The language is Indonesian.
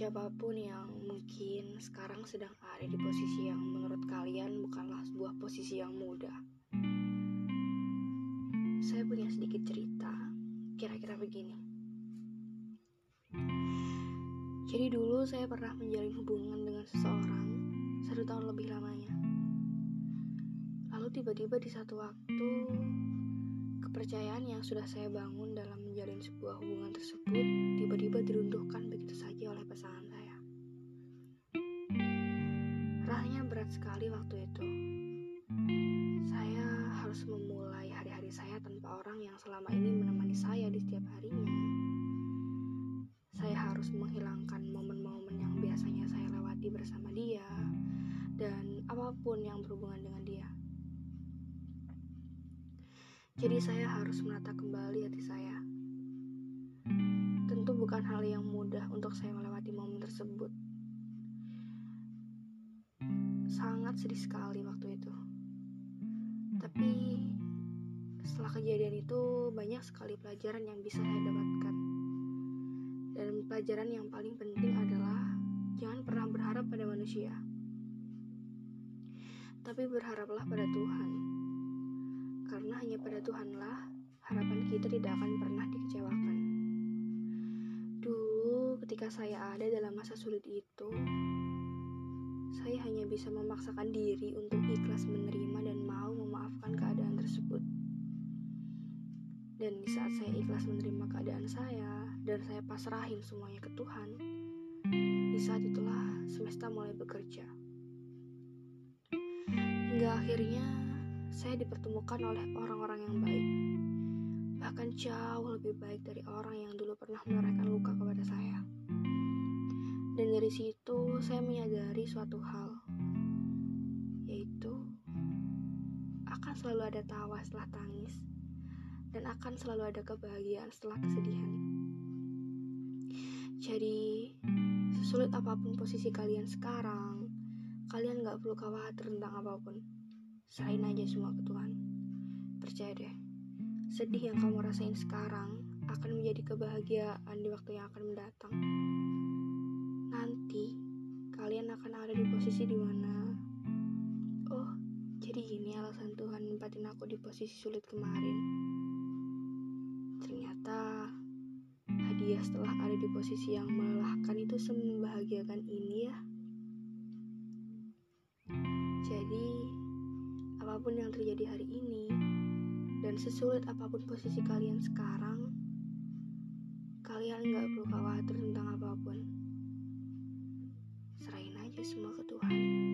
siapa pun yang mungkin sekarang sedang ada di posisi yang menurut kalian bukanlah sebuah posisi yang mudah. Saya punya sedikit cerita, kira-kira begini. Jadi dulu saya pernah menjalin hubungan dengan seseorang satu tahun lebih lamanya. Lalu tiba-tiba di satu waktu, kepercayaan yang sudah saya bangun dalam menjalin sebuah hubungan tersebut tiba-tiba diruntuhkan begitu saja oleh sekali waktu itu. Saya harus memulai hari-hari saya tanpa orang yang selama ini menemani saya di setiap harinya. Saya harus menghilangkan momen-momen yang biasanya saya lewati bersama dia dan apa pun yang berhubungan dengan dia. Jadi saya harus menata kembali hati saya. Tentu bukan hal yang mudah untuk saya melewati momen tersebut. Sangat sedih sekali waktu itu. Tapi setelah kejadian itu banyak sekali pelajaran yang bisa saya dapatkan. Dan pelajaran yang paling penting adalah jangan pernah berharap pada manusia. Tapi berharaplah pada Tuhan karena hanya pada Tuhanlah harapan kita tidak akan pernah dikecewakan. Dulu, ketika saya ada dalam masa sulit itu, saya hanya bisa memaksakan diri untuk ikhlas menerima dan mau memaafkan keadaan tersebut. Dan di saat saya ikhlas menerima keadaan saya dan saya pasrahin semuanya ke Tuhan, di saat itulah semesta mulai bekerja. Hingga akhirnya saya dipertemukan oleh orang-orang yang baik, bahkan jauh lebih baik dari orang yang dulu pernah menorehkan luka kepada saya. Dan dari situ saya menyadari suatu hal, yaitu akan selalu ada tawa setelah tangis, dan akan selalu ada kebahagiaan setelah kesedihan. Jadi, sesulit apa pun posisi kalian sekarang, kalian gak perlu khawatir tentang apa pun serahin aja semua ke Tuhan. Percaya deh, sedih yang kamu rasain sekarang akan menjadi kebahagiaan di waktu yang akan mendatang. Nanti kalian akan ada di posisi di mana, oh, jadi ini alasan Tuhan nempatin aku di posisi sulit kemarin. Ternyata hadiah setelah ada di posisi yang melelahkan itu semembahagiakan ini ya. Jadi, apa pun yang terjadi hari ini, dan sesulit apa pun posisi kalian sekarang, kalian gak perlu khawatir tentang apa pun. Aja semua ke Tuhan.